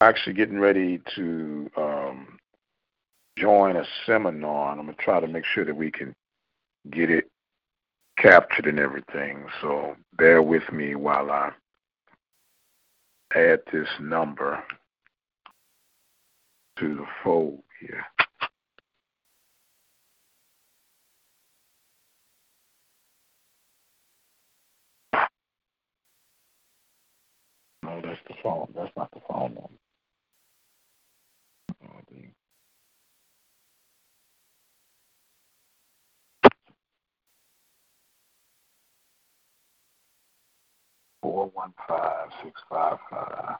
actually getting ready to um, join a seminar, and I'm gonna try to make sure that we can get it captured and everything. So bear with me while I add this number to the fold here. No, that's the phone. That's not the phone number. Four one five six five five.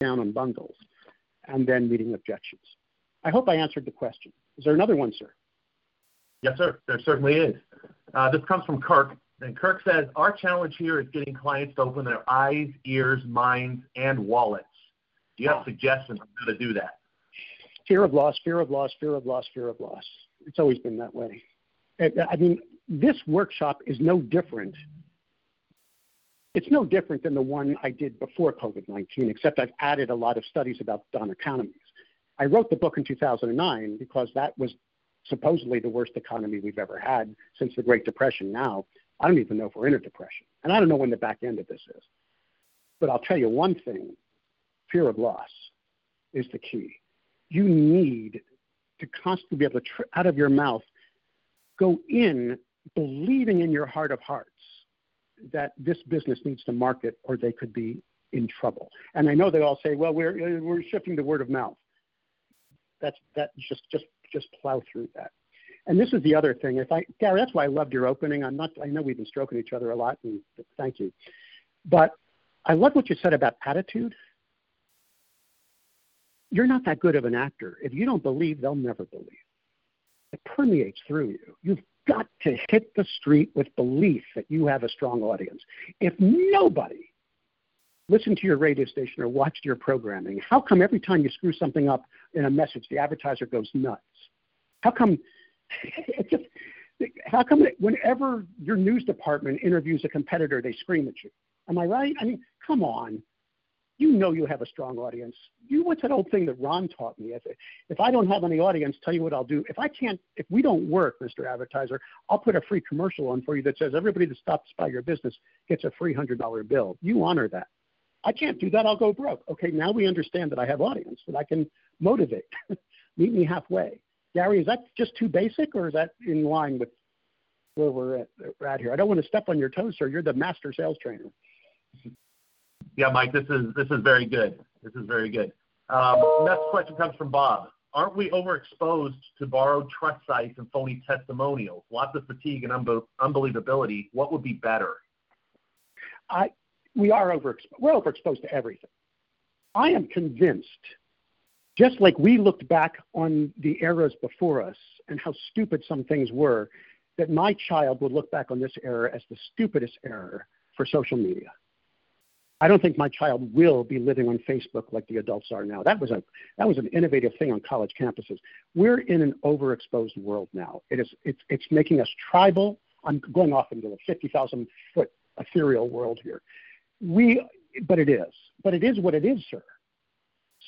Down on bundles and then meeting objections. I hope I answered the question. Is there another one, sir? Yes, sir. There certainly is. Uh, this comes from Kirk. And Kirk says, Our challenge here is getting clients to open their eyes, ears, minds, and wallets. Do you have suggestions on how to do that? Fear of loss, fear of loss, fear of loss, fear of loss. It's always been that way. I mean, this workshop is no different it's no different than the one I did before COVID 19, except I've added a lot of studies about done economies. I wrote the book in 2009 because that was supposedly the worst economy we've ever had since the Great Depression now. I don't even know if we're in a depression. And I don't know when the back end of this is. But I'll tell you one thing fear of loss is the key. You need to constantly be able to, tr- out of your mouth, go in believing in your heart of hearts that this business needs to market or they could be in trouble. And I know they all say, well, we're, we're shifting to word of mouth. That's that just just just plow through that. And this is the other thing. If I Gary, that's why I loved your opening. I'm not. I know we've been stroking each other a lot, and thank you. But I love what you said about attitude. You're not that good of an actor. If you don't believe, they'll never believe. It permeates through you. You've got to hit the street with belief that you have a strong audience. If nobody listened to your radio station or watched your programming, how come every time you screw something up in a message, the advertiser goes nuts? How come? It just, how come whenever your news department interviews a competitor, they scream at you? Am I right? I mean, come on. You know you have a strong audience. You what's that old thing that Ron taught me? If if I don't have any audience, tell you what I'll do. If I can't, if we don't work, Mr. Advertiser, I'll put a free commercial on for you that says everybody that stops by your business gets a free hundred dollar bill. You honor that. I can't do that. I'll go broke. Okay, now we understand that I have audience that I can motivate. Meet me halfway. Gary, is that just too basic, or is that in line with where we're at, at here? I don't want to step on your toes, sir. You're the master sales trainer. Yeah, Mike, this is this is very good. This is very good. Um, next question comes from Bob. Aren't we overexposed to borrowed trust sites and phony testimonials? Lots of fatigue and unbelievability. What would be better? I we are overexposed. We're overexposed to everything. I am convinced, just like we looked back on the eras before us and how stupid some things were, that my child would look back on this era as the stupidest era for social media. I don't think my child will be living on Facebook like the adults are now. That was a that was an innovative thing on college campuses. We're in an overexposed world now. It is it's it's making us tribal. I'm going off into the 50,000 foot ethereal world here. We, but it is. But it is what it is, sir.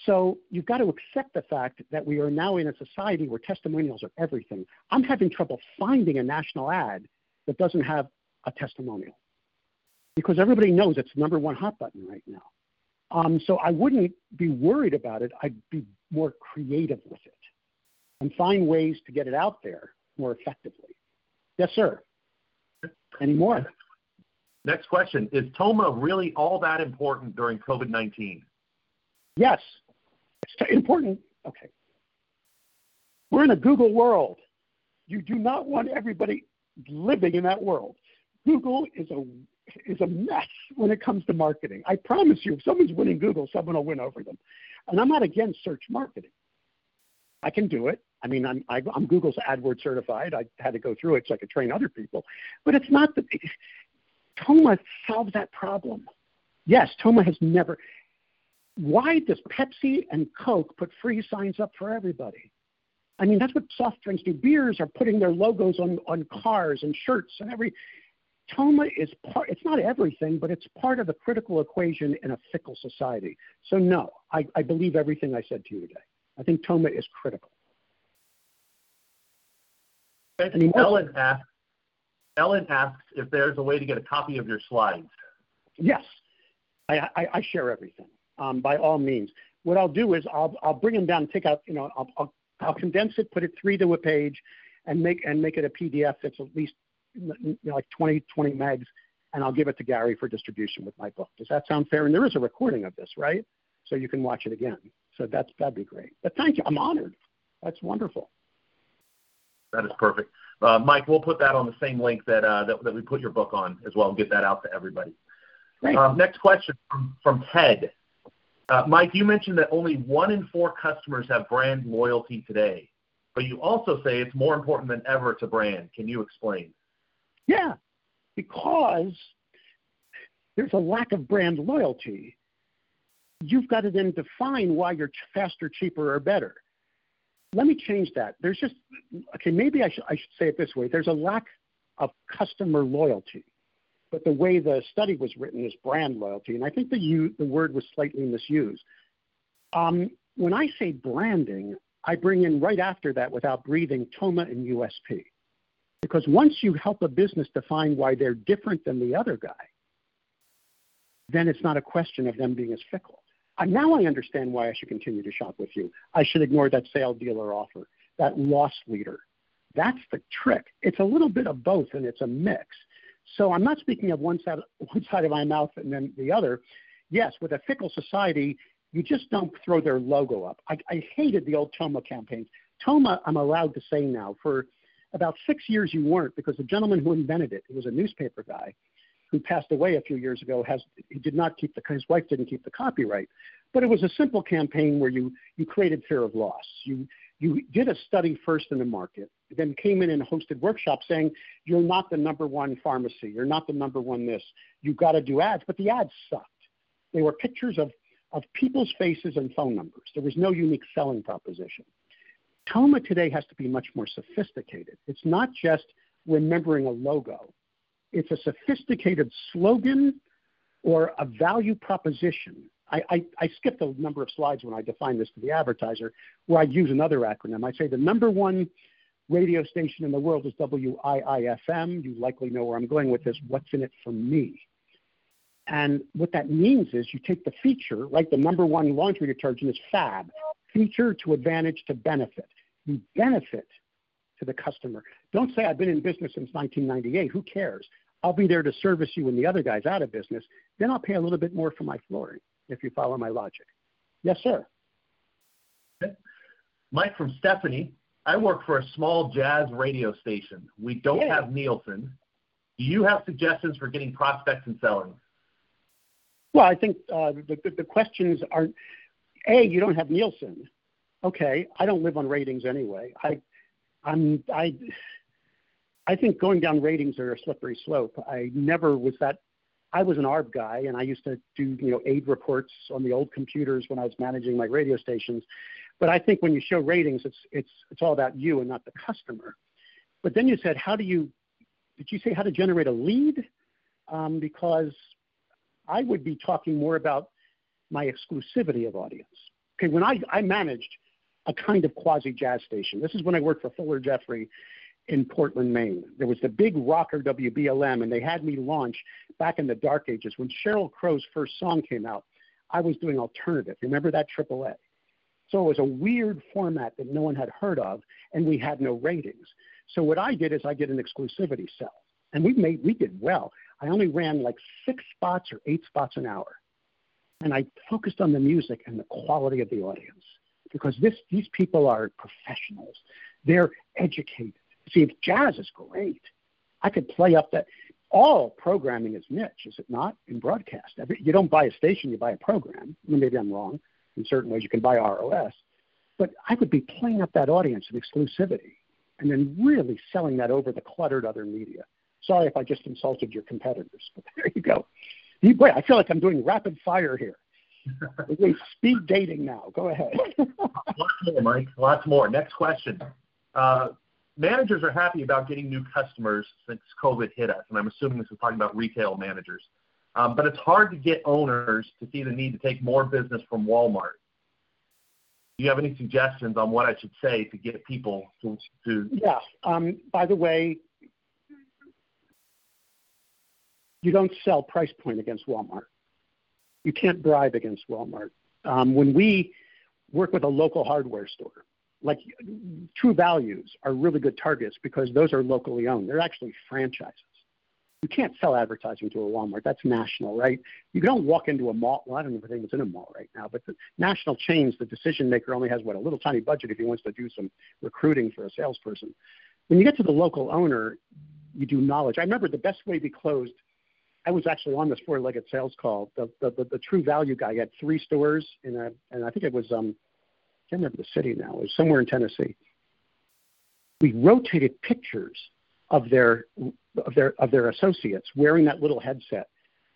So you've got to accept the fact that we are now in a society where testimonials are everything. I'm having trouble finding a national ad that doesn't have a testimonial because everybody knows it's the number one hot button right now. Um, so I wouldn't be worried about it. I'd be more creative with it and find ways to get it out there more effectively. Yes, sir. Any more? Next question Is TOMA really all that important during COVID 19? Yes. It's important. Okay. We're in a Google world. You do not want everybody living in that world. Google is a is a mess when it comes to marketing. I promise you, if someone's winning Google, someone will win over them. And I'm not against search marketing. I can do it. I mean, I'm I, I'm Google's AdWords certified. I had to go through it so I could train other people. But it's not the Toma solves that problem. Yes, Toma has never. Why does Pepsi and Coke put free signs up for everybody? I mean, that's what soft drinks do. Beers are putting their logos on, on cars and shirts and every. Toma is part, it's not everything, but it's part of the critical equation in a fickle society. So, no, I, I believe everything I said to you today. I think Toma is critical. Ellen asks, Ellen asks if there's a way to get a copy of your slides. Yes, I, I, I share everything um, by all means. What I'll do is I'll, I'll bring them down, take out, you know, I'll, I'll, I'll condense it, put it three to a page, and make and make it a PDF that's at least you know, like 20, 20 megs, and I'll give it to Gary for distribution with my book. Does that sound fair? And there is a recording of this, right? So you can watch it again. So that's that'd be great. But thank you. I'm honored. That's wonderful. That is perfect. Uh, Mike, we'll put that on the same link that, uh, that, that we put your book on as well and get that out to everybody. Um, next question from, from Ted. Uh, Mike, you mentioned that only one in four customers have brand loyalty today, but you also say it's more important than ever to brand. Can you explain? Yeah, because there's a lack of brand loyalty. You've got to then define why you're faster, cheaper, or better let me change that. There's just okay. Maybe I should I should say it this way. There's a lack of customer loyalty, but the way the study was written is brand loyalty, and I think the the word was slightly misused. Um, when I say branding, I bring in right after that, without breathing, TOMA and USP, because once you help a business define why they're different than the other guy, then it's not a question of them being as fickle. Uh, now I understand why I should continue to shop with you. I should ignore that sale dealer offer, that loss leader. That's the trick. It's a little bit of both, and it's a mix. So I'm not speaking of one side, one side of my mouth and then the other. Yes, with a fickle society, you just don't throw their logo up. I, I hated the old Toma campaigns. Toma, I'm allowed to say now, for about six years you weren't because the gentleman who invented it, he was a newspaper guy, who passed away a few years ago, has he did not keep the his wife didn't keep the copyright, but it was a simple campaign where you you created fear of loss. You you did a study first in the market, then came in and hosted workshops saying you're not the number one pharmacy, you're not the number one this, you've got to do ads, but the ads sucked. They were pictures of, of people's faces and phone numbers. There was no unique selling proposition. Toma today has to be much more sophisticated. It's not just remembering a logo. It's a sophisticated slogan or a value proposition. I, I, I skipped a number of slides when I define this to the advertiser, where I use another acronym. I say the number one radio station in the world is WIIFM. You likely know where I'm going with this. What's in it for me? And what that means is you take the feature, like the number one laundry detergent is fab, feature to advantage to benefit. You benefit to the customer. Don't say I've been in business since 1998. Who cares? I'll be there to service you when the other guy's out of business. Then I'll pay a little bit more for my flooring, if you follow my logic. Yes, sir. Okay. Mike from Stephanie. I work for a small jazz radio station. We don't yeah. have Nielsen. Do you have suggestions for getting prospects and selling? Well, I think uh, the, the questions are A, you don't have Nielsen. Okay, I don't live on ratings anyway. I, I'm, I, I think going down ratings are a slippery slope. I never was that. I was an ARB guy, and I used to do you know aid reports on the old computers when I was managing my radio stations. But I think when you show ratings, it's it's it's all about you and not the customer. But then you said, how do you? Did you say how to generate a lead? Um, because I would be talking more about my exclusivity of audience. Okay, when I, I managed a kind of quasi jazz station, this is when I worked for Fuller Jeffrey in Portland, Maine. There was the big rocker WBLM, and they had me launch back in the dark ages when Sheryl Crow's first song came out. I was doing alternative. Remember that AAA? So it was a weird format that no one had heard of, and we had no ratings. So what I did is I did an exclusivity sell, and we made we did well. I only ran like six spots or eight spots an hour. And I focused on the music and the quality of the audience because this, these people are professionals. They're educated. See, if jazz is great, I could play up that. All programming is niche, is it not, in broadcast? You don't buy a station, you buy a program. Maybe I'm wrong. In certain ways, you can buy ROS. But I would be playing up that audience in exclusivity and then really selling that over the cluttered other media. Sorry if I just insulted your competitors, but there you go. Boy, I feel like I'm doing rapid fire here. We're speed dating now. Go ahead. Lots more, Mike. Lots more. Next question. Uh, managers are happy about getting new customers since COVID hit us, and I'm assuming this is talking about retail managers. Um, but it's hard to get owners to see the need to take more business from Walmart. Do you have any suggestions on what I should say to get people to? to... Yeah. Um, by the way, you don't sell price point against Walmart. You can't bribe against Walmart. Um, when we work with a local hardware store, like True Values are really good targets because those are locally owned. They're actually franchises. You can't sell advertising to a Walmart. That's national, right? You don't walk into a mall. Well, I don't even think it's in a mall right now, but the national chains, the decision maker only has what a little tiny budget if he wants to do some recruiting for a salesperson. When you get to the local owner, you do knowledge. I remember the best way we closed I was actually on this four-legged sales call. The, the, the, the True Value guy had three stores in a, and I think it was um, I can't remember the city now. It was somewhere in Tennessee. We rotated pictures of their of their of their associates wearing that little headset,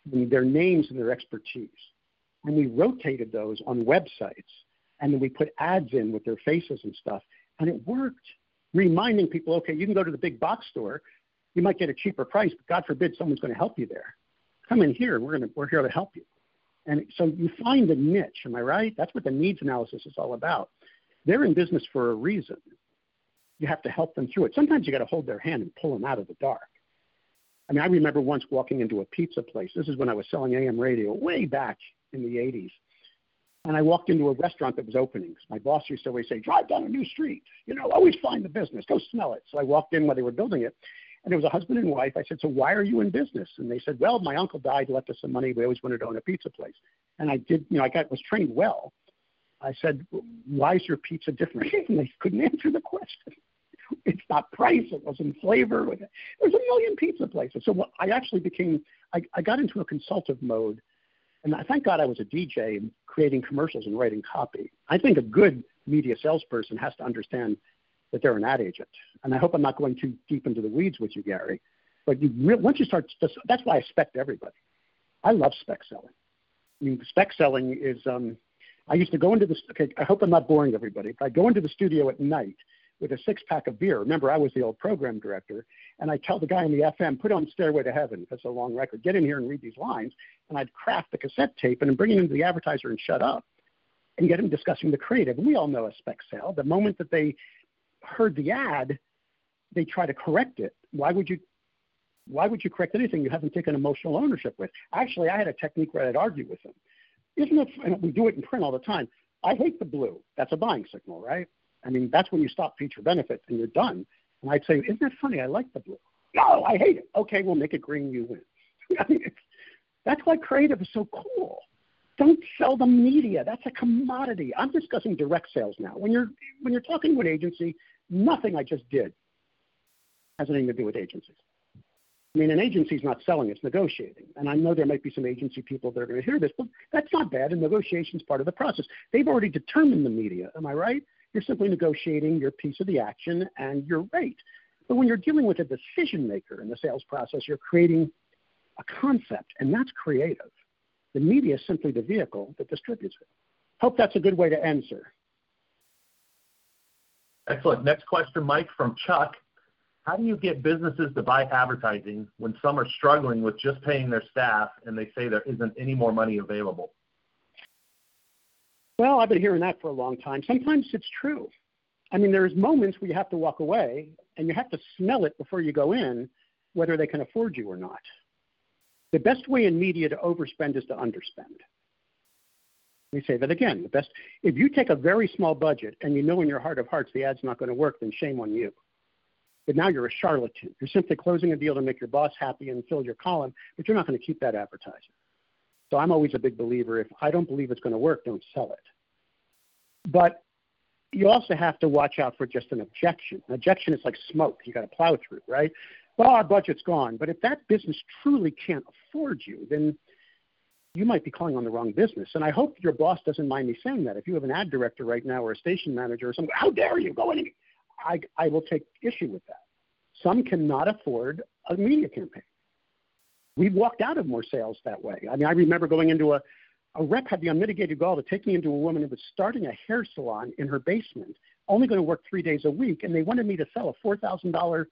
their names and their expertise, and we rotated those on websites, and then we put ads in with their faces and stuff, and it worked, reminding people, okay, you can go to the big box store you might get a cheaper price, but God forbid someone's going to help you there. Come in here. We're going to, we're here to help you. And so you find the niche. Am I right? That's what the needs analysis is all about. They're in business for a reason. You have to help them through it. Sometimes you got to hold their hand and pull them out of the dark. I mean, I remember once walking into a pizza place. This is when I was selling AM radio way back in the 80s. And I walked into a restaurant that was opening. My boss used to always say, drive down a new street. You know, always find the business. Go smell it. So I walked in while they were building it. And it was a husband and wife. I said, So why are you in business? And they said, Well, my uncle died, left us some money. We always wanted to own a pizza place. And I did, you know, I got was trained well. I said, Why is your pizza different? And they couldn't answer the question. It's not price, it wasn't flavor. There's a million pizza places. So I actually became, I, I got into a consultative mode. And I thank God I was a DJ creating commercials and writing copy. I think a good media salesperson has to understand that they're an ad agent. And I hope I'm not going too deep into the weeds with you, Gary. But you once you start, that's why I spec everybody. I love spec selling. I mean, spec selling is. Um, I used to go into the. Okay, I hope I'm not boring everybody. But I go into the studio at night with a six pack of beer. Remember, I was the old program director, and I tell the guy in the FM, put on Stairway to Heaven. That's a long record. Get in here and read these lines, and I'd craft the cassette tape and bring it into the advertiser and shut up, and get him discussing the creative. We all know a spec sale. The moment that they heard the ad, they try to correct it. Why would you? Why would you correct anything you haven't taken emotional ownership with? Actually, I had a technique where I'd argue with them. Isn't it? And we do it in print all the time. I hate the blue. That's a buying signal, right? I mean, that's when you stop feature benefits and you're done. And I'd say, isn't that funny? I like the blue. No, I hate it. Okay, we'll make it green. You win. I mean, that's why creative is so cool. Don't sell the media. That's a commodity. I'm discussing direct sales now. When you're when you're talking to an agency, nothing I just did has anything to do with agencies. I mean, an agency is not selling; it's negotiating. And I know there might be some agency people that are going to hear this, but that's not bad. And negotiation is part of the process. They've already determined the media. Am I right? You're simply negotiating your piece of the action and your rate. But when you're dealing with a decision maker in the sales process, you're creating a concept, and that's creative. The media is simply the vehicle that distributes it. Hope that's a good way to end, sir. Excellent. Next question, Mike, from Chuck. How do you get businesses to buy advertising when some are struggling with just paying their staff and they say there isn't any more money available? Well, I've been hearing that for a long time. Sometimes it's true. I mean, there's moments where you have to walk away and you have to smell it before you go in, whether they can afford you or not. The best way in media to overspend is to underspend. Let me say that again. The best, if you take a very small budget and you know in your heart of hearts the ad's not going to work, then shame on you. But now you're a charlatan. You're simply closing a deal to make your boss happy and fill your column, but you're not going to keep that advertiser. So I'm always a big believer if I don't believe it's going to work, don't sell it. But you also have to watch out for just an objection. An objection is like smoke you got to plow through, right? Well, our budget's gone. But if that business truly can't afford you, then you might be calling on the wrong business. And I hope your boss doesn't mind me saying that. If you have an ad director right now or a station manager or something, how dare you go in? and I, I will take issue with that. Some cannot afford a media campaign We've walked out of more sales that way. I mean, I remember going into a, a rep had the unmitigated gall to take me into a woman who was starting a hair salon in her basement, only going to work three days a week, and they wanted me to sell a four thousand dollar,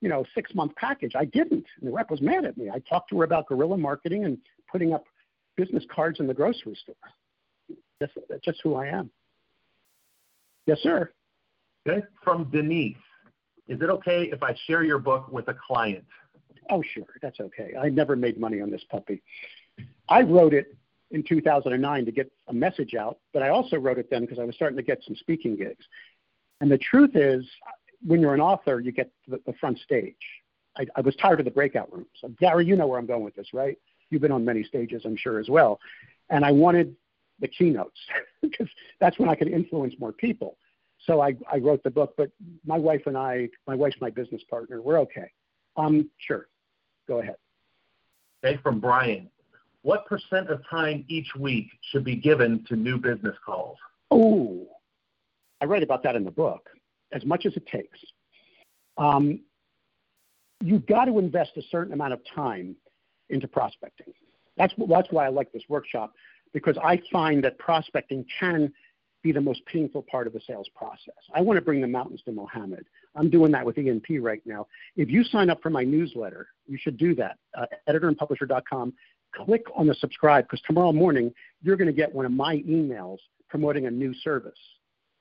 you know, six month package. I didn't, and the rep was mad at me. I talked to her about guerrilla marketing and putting up business cards in the grocery store. That's, that's just who I am. Yes, sir. Okay, from Denise. Is it okay if I share your book with a client? Oh, sure, that's okay. I never made money on this puppy. I wrote it in 2009 to get a message out, but I also wrote it then because I was starting to get some speaking gigs. And the truth is, when you're an author, you get the, the front stage. I, I was tired of the breakout rooms. So, Gary, you know where I'm going with this, right? You've been on many stages, I'm sure, as well. And I wanted the keynotes because that's when I could influence more people. So I, I wrote the book, but my wife and I, my wife's my business partner, we're okay. Um, sure. Go ahead. Okay, from Brian. What percent of time each week should be given to new business calls? Oh, I write about that in the book. As much as it takes. Um, you've got to invest a certain amount of time into prospecting. That's, that's why I like this workshop because I find that prospecting can be the most painful part of the sales process. I want to bring the mountains to Mohammed. I'm doing that with E&P right now. If you sign up for my newsletter, you should do that. Uh, editorandpublisher.com. Click on the subscribe because tomorrow morning you're going to get one of my emails promoting a new service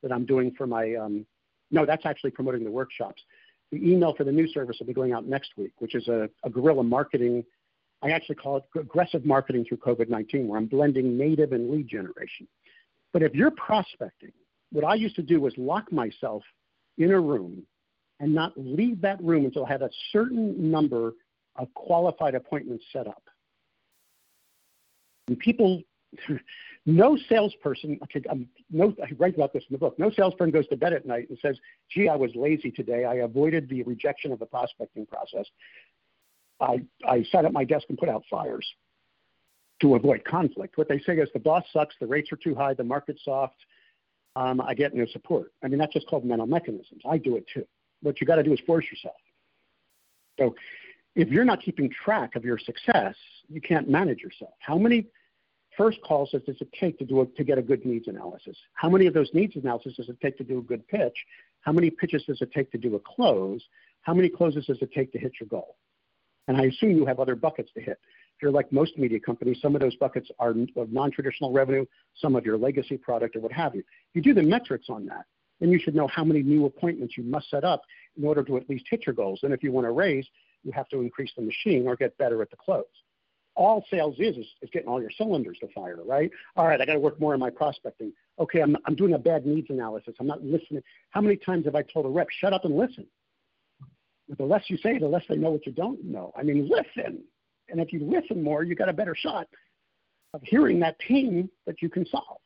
that I'm doing for my. Um, no, that's actually promoting the workshops. The email for the new service will be going out next week, which is a, a guerrilla marketing. I actually call it aggressive marketing through COVID 19, where I'm blending native and lead generation. But if you're prospecting, what I used to do was lock myself in a room and not leave that room until I had a certain number of qualified appointments set up. And people, no salesperson, I'm, um, no, I write about this in the book. No salesperson goes to bed at night and says, "Gee, I was lazy today. I avoided the rejection of the prospecting process. I I sat at my desk and put out fires." To avoid conflict, what they say is the boss sucks, the rates are too high, the market's soft, um, I get no support. I mean, that's just called mental mechanisms. I do it too what you got to do is force yourself. So if you're not keeping track of your success, you can't manage yourself. How many first calls does it take to do a, to get a good needs analysis? How many of those needs analysis does it take to do a good pitch? How many pitches does it take to do a close? How many closes does it take to hit your goal? And I assume you have other buckets to hit. If you're like most media companies, some of those buckets are of non-traditional revenue, some of your legacy product or what have you. You do the metrics on that, then you should know how many new appointments you must set up in order to at least hit your goals. And if you want to raise, you have to increase the machine or get better at the close. All sales is, is, is getting all your cylinders to fire, right? All right, I got to work more on my prospecting. Okay, I'm, I'm doing a bad needs analysis. I'm not listening. How many times have I told a rep, shut up and listen? The less you say, the less they know what you don't know. I mean, listen. And if you listen more, you got a better shot of hearing that pain that you can solve.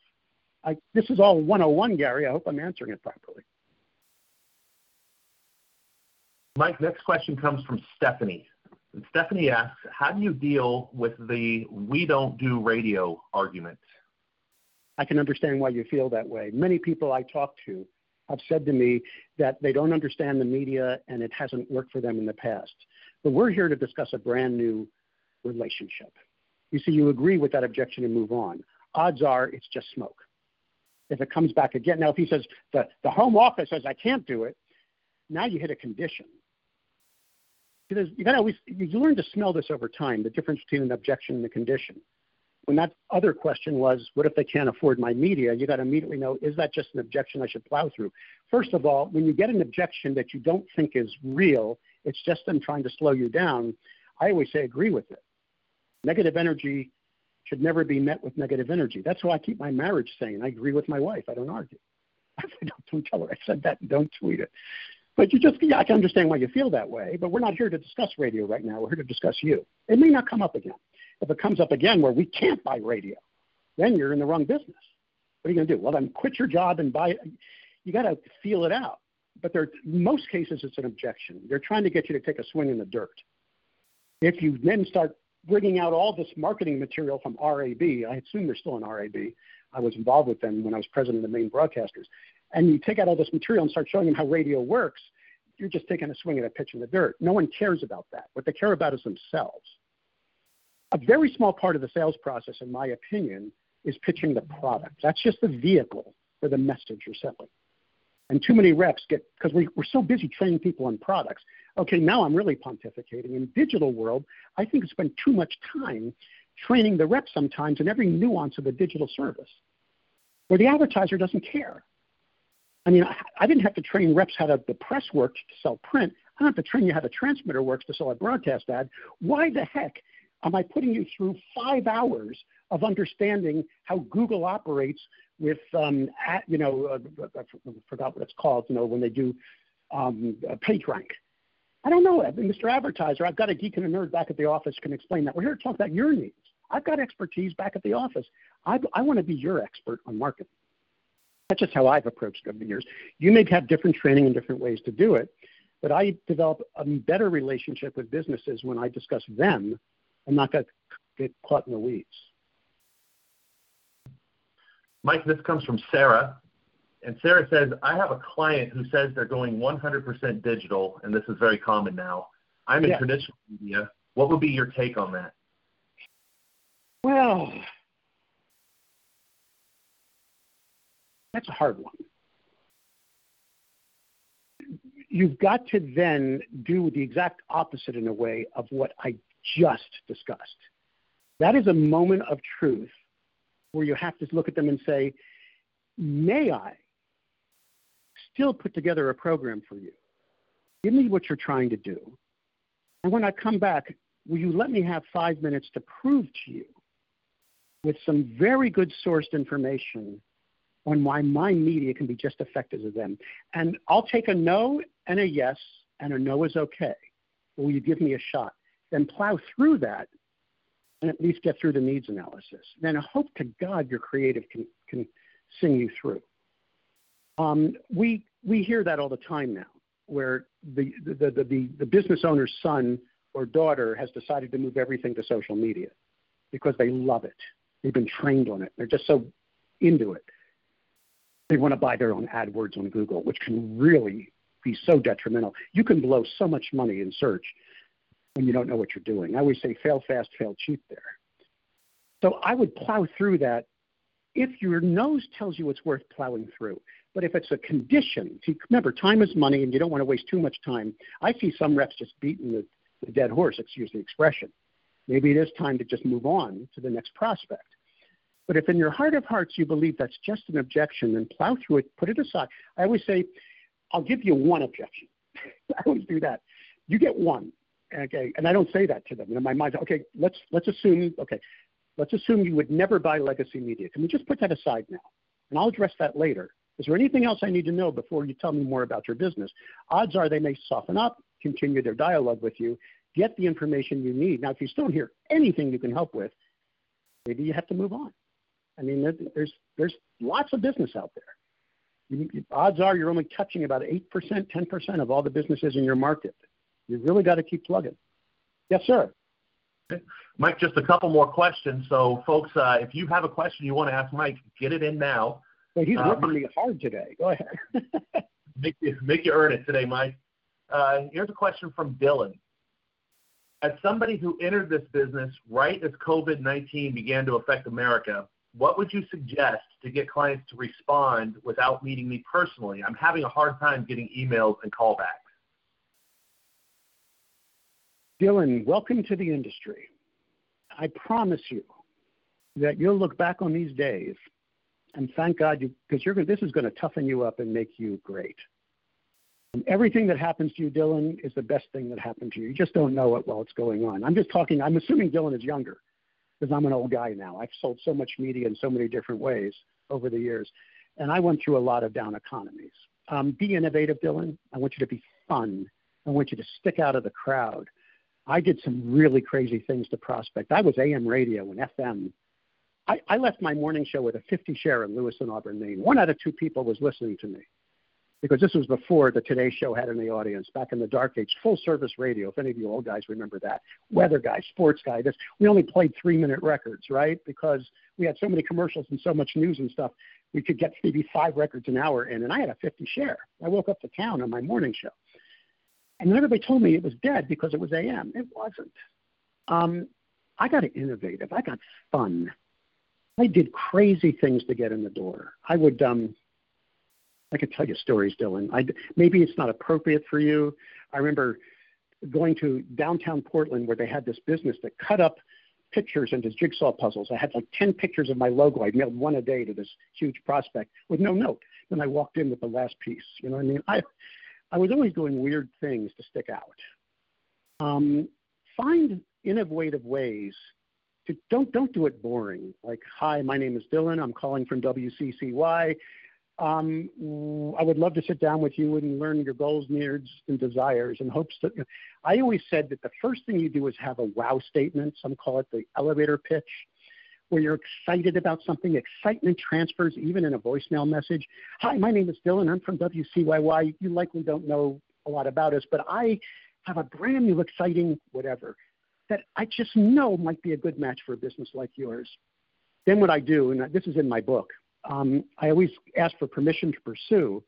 I, this is all 101, Gary. I hope I'm answering it properly. Mike, next question comes from Stephanie. And Stephanie asks, how do you deal with the we don't do radio argument? I can understand why you feel that way. Many people I talk to have said to me that they don't understand the media and it hasn't worked for them in the past. But we're here to discuss a brand new relationship. You see, you agree with that objection and move on. Odds are it's just smoke. If it comes back again, now if he says the, the home office says I can't do it, now you hit a condition because you got to always you learn to smell this over time. The difference between an objection and a condition. When that other question was, what if they can't afford my media? You got to immediately know, is that just an objection I should plow through? First of all, when you get an objection that you don't think is real, it's just them trying to slow you down. I always say agree with it. Negative energy should never be met with negative energy. That's why I keep my marriage sane. I agree with my wife. I don't argue. I don't, don't tell her I said that don't tweet it. But you just, yeah, I can understand why you feel that way, but we're not here to discuss radio right now. We're here to discuss you. It may not come up again. If it comes up again where we can't buy radio, then you're in the wrong business. What are you going to do? Well, then quit your job and buy it. You got to feel it out. But there, most cases, it's an objection. They're trying to get you to take a swing in the dirt. If you then start bringing out all this marketing material from RAB, I assume they're still in RAB. I was involved with them when I was president of Maine Broadcasters and you take out all this material and start showing them how radio works, you're just taking a swing at a pitch in the dirt. No one cares about that. What they care about is themselves. A very small part of the sales process, in my opinion, is pitching the product. That's just the vehicle for the message you're selling. And too many reps get, because we, we're so busy training people on products. Okay, now I'm really pontificating. In digital world, I think we spend too much time training the reps sometimes in every nuance of a digital service, where the advertiser doesn't care. I mean, I, I didn't have to train reps how to, the press works to sell print. I don't have to train you how the transmitter works to sell a broadcast ad. Why the heck am I putting you through five hours of understanding how Google operates with, um, at, you know, uh, I forgot what it's called, you know, when they do um, PageRank. I don't know, Mr. Advertiser. I've got a geek and a nerd back at the office can explain that. We're here to talk about your needs. I've got expertise back at the office. I, I want to be your expert on marketing. That's just how I've approached it over the years. You may have different training and different ways to do it, but I develop a better relationship with businesses when I discuss them and not get, get caught in the weeds. Mike, this comes from Sarah. And Sarah says, I have a client who says they're going 100% digital, and this is very common now. I'm in yeah. traditional media. What would be your take on that? Well, That's a hard one. You've got to then do the exact opposite in a way of what I just discussed. That is a moment of truth where you have to look at them and say, May I still put together a program for you? Give me what you're trying to do. And when I come back, will you let me have five minutes to prove to you with some very good sourced information on why my media can be just effective as them. And I'll take a no and a yes, and a no is okay. Will you give me a shot? Then plow through that and at least get through the needs analysis. Then I hope to God your creative can, can sing you through. Um, we, we hear that all the time now, where the, the, the, the, the business owner's son or daughter has decided to move everything to social media because they love it. They've been trained on it. They're just so into it they want to buy their own AdWords on Google, which can really be so detrimental. You can blow so much money in search when you don't know what you're doing. I always say fail fast, fail cheap there. So I would plow through that if your nose tells you it's worth plowing through. But if it's a condition, see, remember, time is money and you don't want to waste too much time. I see some reps just beating the, the dead horse, excuse the expression. Maybe it is time to just move on to the next prospect. But if in your heart of hearts you believe that's just an objection, then plow through it, put it aside. I always say, I'll give you one objection. I always do that. You get one. Okay, and I don't say that to them. In my mind, okay, let's let's assume okay, let's assume you would never buy legacy media. Can we just put that aside now? And I'll address that later. Is there anything else I need to know before you tell me more about your business? Odds are they may soften up, continue their dialogue with you, get the information you need. Now, if you still don't hear anything you can help with, maybe you have to move on. I mean, there's there's lots of business out there. You, odds are you're only touching about 8%, 10% of all the businesses in your market. You really got to keep plugging. Yes, sir. Mike, just a couple more questions. So, folks, uh, if you have a question you want to ask Mike, get it in now. He's uh, working me hard today. Go ahead. make, you, make you earn it today, Mike. Uh, here's a question from Dylan. As somebody who entered this business right as COVID 19 began to affect America, what would you suggest to get clients to respond without meeting me personally? I'm having a hard time getting emails and callbacks. Dylan, welcome to the industry. I promise you that you'll look back on these days and thank God because you're this is going to toughen you up and make you great. And everything that happens to you, Dylan, is the best thing that happened to you. You just don't know it while it's going on. I'm just talking. I'm assuming Dylan is younger because I'm an old guy now. I've sold so much media in so many different ways over the years, and I went through a lot of down economies. Um, be innovative, Dylan. I want you to be fun. I want you to stick out of the crowd. I did some really crazy things to prospect. I was AM radio and FM. I, I left my morning show with a 50 share in Lewis and Auburn, Maine. One out of two people was listening to me because this was before the Today Show had any audience, back in the dark age, full service radio, if any of you old guys remember that. Weather guy, sports guy, this we only played three minute records, right? Because we had so many commercials and so much news and stuff, we could get maybe five records an hour in, and I had a 50 share. I woke up to town on my morning show. And then everybody told me it was dead because it was AM. It wasn't. Um, I got innovative. I got fun. I did crazy things to get in the door. I would um, I could tell you stories, Dylan. I, maybe it's not appropriate for you. I remember going to downtown Portland where they had this business that cut up pictures into jigsaw puzzles. I had like 10 pictures of my logo. I mailed one a day to this huge prospect with no note. Then I walked in with the last piece. You know what I mean? I, I was always doing weird things to stick out. Um, find innovative ways to don't don't do it boring. Like, hi, my name is Dylan. I'm calling from WCYY. Um, I would love to sit down with you and learn your goals, needs, and desires, and hopes that. I always said that the first thing you do is have a wow statement. Some call it the elevator pitch, where you're excited about something. Excitement transfers even in a voicemail message. Hi, my name is Dylan. I'm from WCYY. You likely don't know a lot about us, but I have a brand new, exciting whatever that I just know might be a good match for a business like yours. Then what I do, and this is in my book, um, I always ask for permission to pursue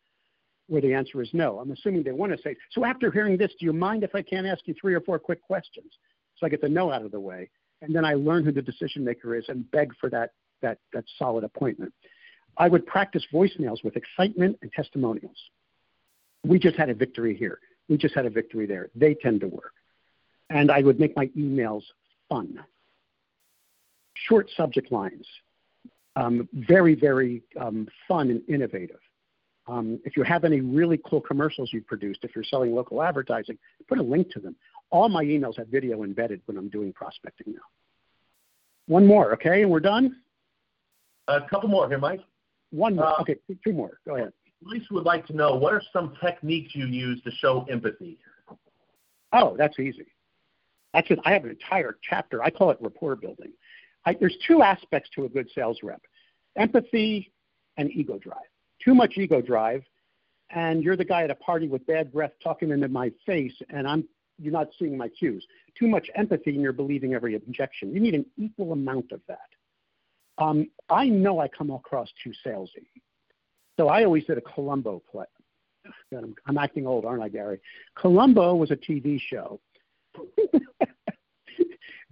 where the answer is no. I'm assuming they want to say, so after hearing this, do you mind if I can't ask you three or four quick questions? So I get the no out of the way. And then I learn who the decision maker is and beg for that, that, that solid appointment. I would practice voicemails with excitement and testimonials. We just had a victory here. We just had a victory there. They tend to work. And I would make my emails fun. Short subject lines, um, very, very um, fun and innovative. Um, if you have any really cool commercials you've produced, if you're selling local advertising, put a link to them. All my emails have video embedded when I'm doing prospecting now. One more, okay, and we're done? A couple more here, Mike. One more. Uh, okay, two more. Go ahead. Lisa would like to know what are some techniques you use to show empathy? Oh, that's easy. That's it. I have an entire chapter. I call it rapport building. I, there's two aspects to a good sales rep empathy and ego drive. Too much ego drive, and you're the guy at a party with bad breath talking into my face, and I'm you're not seeing my cues. Too much empathy, and you're believing every objection. You need an equal amount of that. Um, I know I come across too salesy, so I always did a Columbo play. I'm, I'm acting old, aren't I, Gary? Columbo was a TV show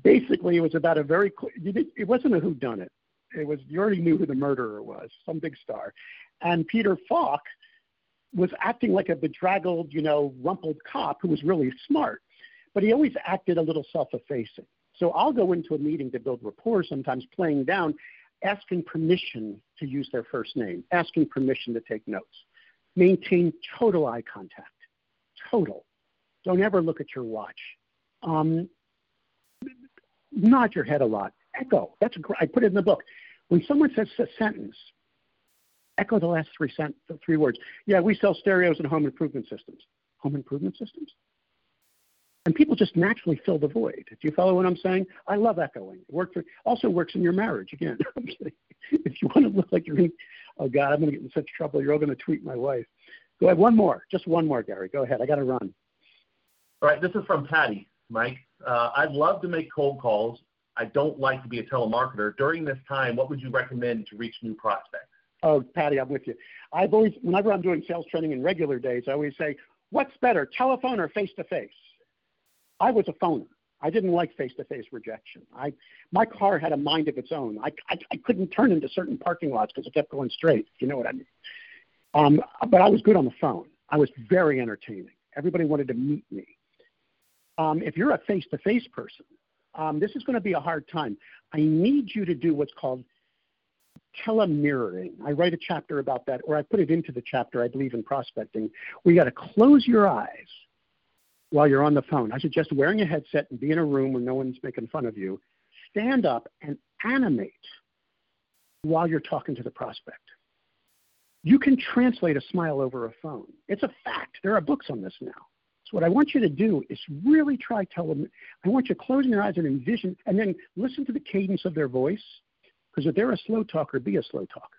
basically, it was about a very. It wasn't a who done it. It was you already knew who the murderer was, some big star, and Peter Falk was acting like a bedraggled, you know, rumpled cop who was really smart, but he always acted a little self-effacing. So I'll go into a meeting to build rapport, sometimes playing down, asking permission to use their first name, asking permission to take notes. Maintain total eye contact. Total. Don't ever look at your watch. Um, nod your head a lot. Echo. That's a, I put it in the book. When someone says a sentence, echo the last three sent, three words. Yeah, we sell stereos and home improvement systems. Home improvement systems? And people just naturally fill the void. Do you follow what I'm saying? I love echoing. It worked for, also works in your marriage. Again, if you want to look like you're in, oh God, I'm going to get in such trouble. You're all going to tweet my wife. Go ahead, one more, just one more, Gary. Go ahead. I got to run. All right, this is from Patty, Mike. Uh, I'd love to make cold calls. I don't like to be a telemarketer. During this time, what would you recommend to reach new prospects? Oh, Patty, I'm with you. I've always, whenever I'm doing sales training in regular days, I always say, what's better, telephone or face to face? I was a phoner. I didn't like face-to-face rejection. I, my car had a mind of its own. I, I, I couldn't turn into certain parking lots because it kept going straight. If you know what I mean. Um, but I was good on the phone. I was very entertaining. Everybody wanted to meet me. Um, if you're a face-to-face person, um, this is going to be a hard time. I need you to do what's called telemirroring. I write a chapter about that, or I put it into the chapter, I believe, in prospecting. We got to close your eyes while you're on the phone. I suggest wearing a headset and be in a room where no one's making fun of you. Stand up and animate while you're talking to the prospect. You can translate a smile over a phone. It's a fact. There are books on this now. So what I want you to do is really try tell them. I want you closing your eyes and envision, and then listen to the cadence of their voice. Because if they're a slow talker, be a slow talker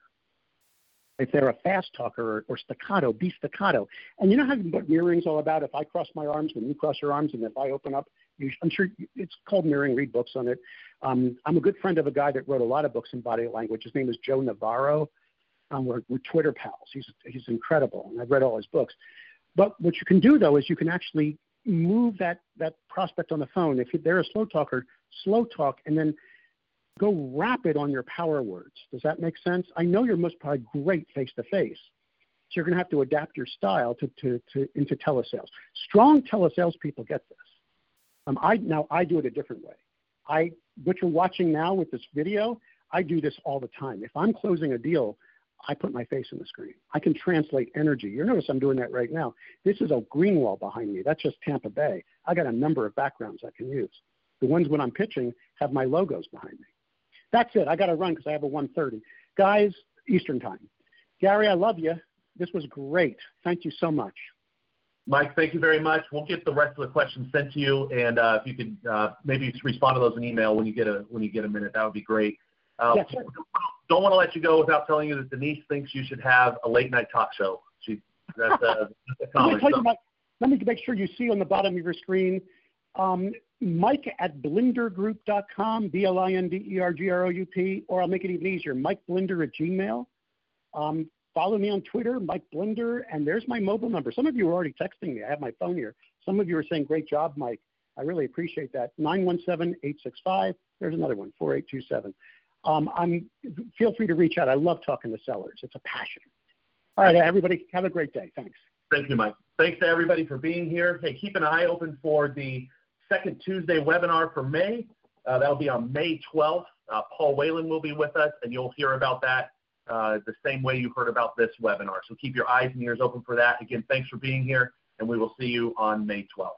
if they're a fast talker or, or staccato, be staccato. And you know how what mirroring's all about? If I cross my arms when you cross your arms, and if I open up, you, I'm sure it's called mirroring. Read books on it. Um, I'm a good friend of a guy that wrote a lot of books in body language. His name is Joe Navarro. Um, we're, we're Twitter pals. He's he's incredible, and I've read all his books. But what you can do though is you can actually move that that prospect on the phone. If they're a slow talker, slow talk, and then go rapid on your power words. Does that make sense? I know you're most probably great face to face. So you're going to have to adapt your style to, to, to into telesales. Strong telesales people get this. Um, I now I do it a different way. I what you're watching now with this video, I do this all the time. If I'm closing a deal, I put my face in the screen. I can translate energy. You notice I'm doing that right now. This is a green wall behind me. That's just Tampa Bay. I got a number of backgrounds I can use. The ones when I'm pitching have my logos behind me. That's it. I got to run because I have a 1:30. Guys, Eastern time. Gary, I love you. This was great. Thank you so much. Mike, thank you very much. We'll get the rest of the questions sent to you, and uh, if you could uh, maybe respond to those in email when you get a when you get a minute, that would be great. Uh, yes, sir. Don't want to let you go without telling you that Denise thinks you should have a late night talk show. She that's a, that's a comment. Let me, my, let me make sure you see on the bottom of your screen. Um, Mike at blindergroup.com, B L I N D E R G R O U P, or I'll make it even easier, Mike Blinder at Gmail. Um, follow me on Twitter, Mike Blinder, and there's my mobile number. Some of you are already texting me. I have my phone here. Some of you are saying, great job, Mike. I really appreciate that. 917-865. There's another one, 4827. Um, I'm, feel free to reach out. I love talking to sellers. It's a passion. All right, everybody, have a great day. Thanks. Thank you, Mike. Thanks to everybody for being here. Hey, keep an eye open for the second Tuesday webinar for May. Uh, that'll be on May 12th. Uh, Paul Whalen will be with us, and you'll hear about that uh, the same way you heard about this webinar. So keep your eyes and ears open for that. Again, thanks for being here, and we will see you on May 12th.